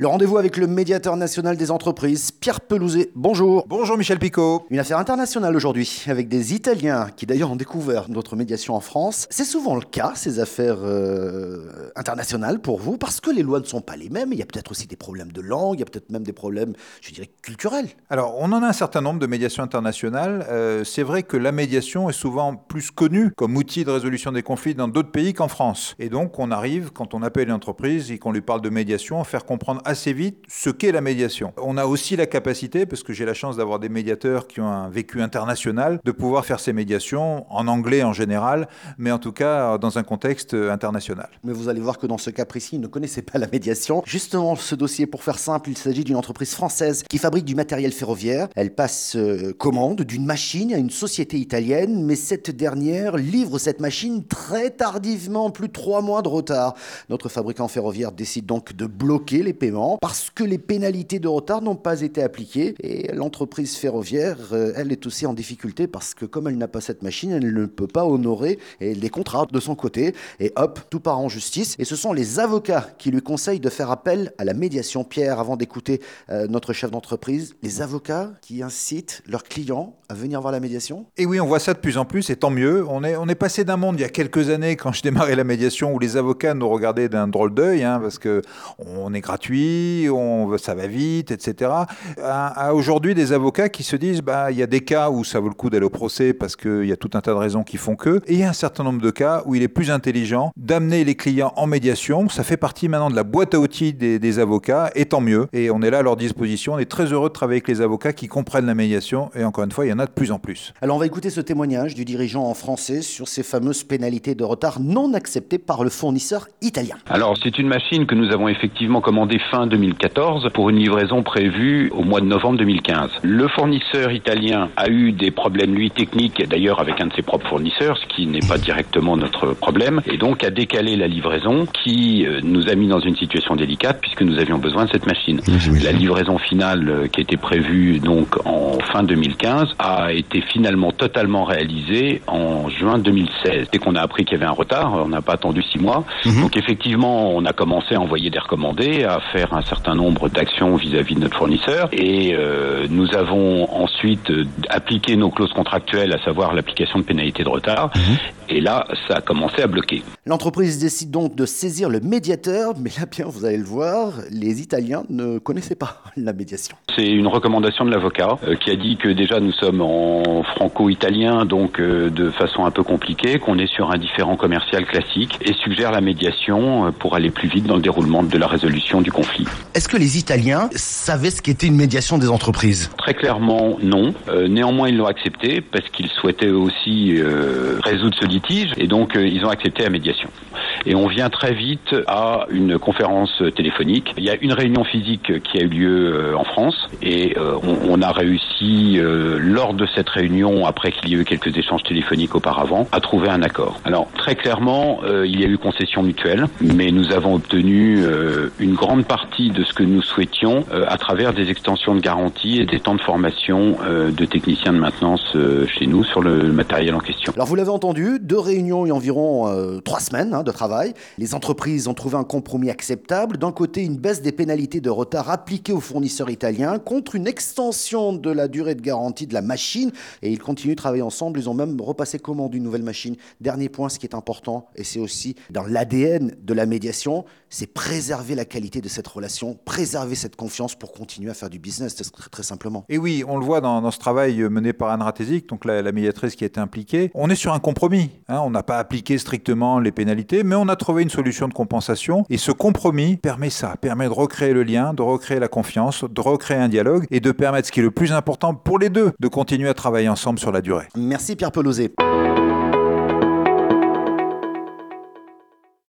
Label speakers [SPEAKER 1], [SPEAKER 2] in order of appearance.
[SPEAKER 1] Le rendez-vous avec le médiateur national des entreprises, Pierre Pelouzet. Bonjour.
[SPEAKER 2] Bonjour Michel Picot.
[SPEAKER 1] Une affaire internationale aujourd'hui, avec des Italiens qui d'ailleurs ont découvert notre médiation en France. C'est souvent le cas, ces affaires euh, internationales pour vous, parce que les lois ne sont pas les mêmes. Il y a peut-être aussi des problèmes de langue, il y a peut-être même des problèmes, je dirais, culturels.
[SPEAKER 2] Alors, on en a un certain nombre de médiations internationales. Euh, c'est vrai que la médiation est souvent plus connue comme outil de résolution des conflits dans d'autres pays qu'en France. Et donc, on arrive, quand on appelle une entreprise et qu'on lui parle de médiation, à faire comprendre assez vite ce qu'est la médiation. On a aussi la capacité, parce que j'ai la chance d'avoir des médiateurs qui ont un vécu international, de pouvoir faire ces médiations en anglais en général, mais en tout cas dans un contexte international.
[SPEAKER 1] Mais vous allez voir que dans ce cas précis, ils ne connaissaient pas la médiation. Justement, ce dossier, pour faire simple, il s'agit d'une entreprise française qui fabrique du matériel ferroviaire. Elle passe euh, commande d'une machine à une société italienne, mais cette dernière livre cette machine très tardivement, plus de trois mois de retard. Notre fabricant ferroviaire décide donc de bloquer les paiements parce que les pénalités de retard n'ont pas été appliquées. Et l'entreprise ferroviaire, euh, elle est aussi en difficulté parce que comme elle n'a pas cette machine, elle ne peut pas honorer les contrats de son côté. Et hop, tout part en justice. Et ce sont les avocats qui lui conseillent de faire appel à la médiation. Pierre, avant d'écouter euh, notre chef d'entreprise, les avocats qui incitent leurs clients à venir voir la médiation?
[SPEAKER 2] Et oui, on voit ça de plus en plus, et tant mieux. On est, on est passé d'un monde il y a quelques années, quand je démarrais la médiation, où les avocats nous regardaient d'un drôle d'œil, hein, parce que on est gratuit, on, ça va vite, etc. À, aujourd'hui, des avocats qui se disent, bah, il y a des cas où ça vaut le coup d'aller au procès parce qu'il y a tout un tas de raisons qui font que, et il y a un certain nombre de cas où il est plus intelligent d'amener les clients en médiation. Ça fait partie maintenant de la boîte à outils des, avocats, et tant mieux. Et on est là à leur disposition. On est très heureux de travailler avec les avocats qui comprennent la médiation, et encore une fois, il y en a de plus en plus.
[SPEAKER 1] Alors on va écouter ce témoignage du dirigeant en français sur ces fameuses pénalités de retard non acceptées par le fournisseur italien.
[SPEAKER 3] Alors c'est une machine que nous avons effectivement commandée fin 2014 pour une livraison prévue au mois de novembre 2015. Le fournisseur italien a eu des problèmes, lui, techniques, d'ailleurs avec un de ses propres fournisseurs, ce qui n'est pas directement notre problème, et donc a décalé la livraison qui euh, nous a mis dans une situation délicate puisque nous avions besoin de cette machine. La livraison finale euh, qui était prévue donc en fin 2015 a été finalement totalement réalisée en juin 2016. Dès qu'on a appris qu'il y avait un retard, on n'a pas attendu six mois. Mhm. Donc effectivement, on a commencé à envoyer des recommandés, à faire un certain nombre d'actions vis-à-vis de notre fournisseur et euh, nous avons ensuite euh, appliqué nos clauses contractuelles, à savoir l'application de pénalités de retard. Mhm. Et là, ça a commencé à bloquer.
[SPEAKER 1] L'entreprise décide donc de saisir le médiateur, mais là bien, vous allez le voir, les Italiens ne connaissaient pas la médiation.
[SPEAKER 3] C'est une recommandation de l'avocat euh, qui a dit que déjà nous sommes en franco-italien, donc de façon un peu compliquée, qu'on est sur un différent commercial classique et suggère la médiation pour aller plus vite dans le déroulement de la résolution du conflit.
[SPEAKER 1] Est-ce que les Italiens savaient ce qu'était une médiation des entreprises?
[SPEAKER 3] Très clairement, non. Euh, néanmoins, ils l'ont accepté parce qu'ils souhaitaient aussi euh, résoudre ce litige et donc euh, ils ont accepté la médiation. Et on vient très vite à une conférence téléphonique. Il y a une réunion physique qui a eu lieu en France et on, on, a réussi lors de cette réunion, après qu'il y ait eu quelques échanges téléphoniques auparavant, à trouver un accord. Alors très clairement, il y a eu concession mutuelle, mais nous avons obtenu une grande partie de ce que nous souhaitions euh, à travers des extensions de garantie et des temps de formation euh, de techniciens de maintenance euh, chez nous sur le matériel en question.
[SPEAKER 1] Alors vous l'avez entendu, deux réunions et environ trois semaines hein, de travail. Les entreprises ont trouvé un compromis acceptable. D'un côté, une baisse des pénalités de retard appliquées aux fournisseurs italiens contre une extension de la durée de garantie de la machine. Et ils continuent de travailler ensemble. Ils ont même repassé commande d'une nouvelle machine. Dernier point, ce qui est important, et c'est aussi dans l'ADN de la médiation, c'est préserver la qualité de cette relation, préserver cette confiance pour continuer à faire du business, très, simplement.
[SPEAKER 2] Et oui, on le voit dans, ce travail mené par Anne Ratézic, donc la, médiatrice qui a été impliquée. On est sur un compromis. Hein. on n'a pas appliqué strictement les pénalités, mais on a trouvé une solution de compensation. Et ce compromis permet ça, permet de recréer le lien, de recréer la confiance, de recréer un dialogue et de permettre ce qui est le plus important pour les deux, de continuer à travailler ensemble sur la durée.
[SPEAKER 1] Merci Pierre Pelouzet.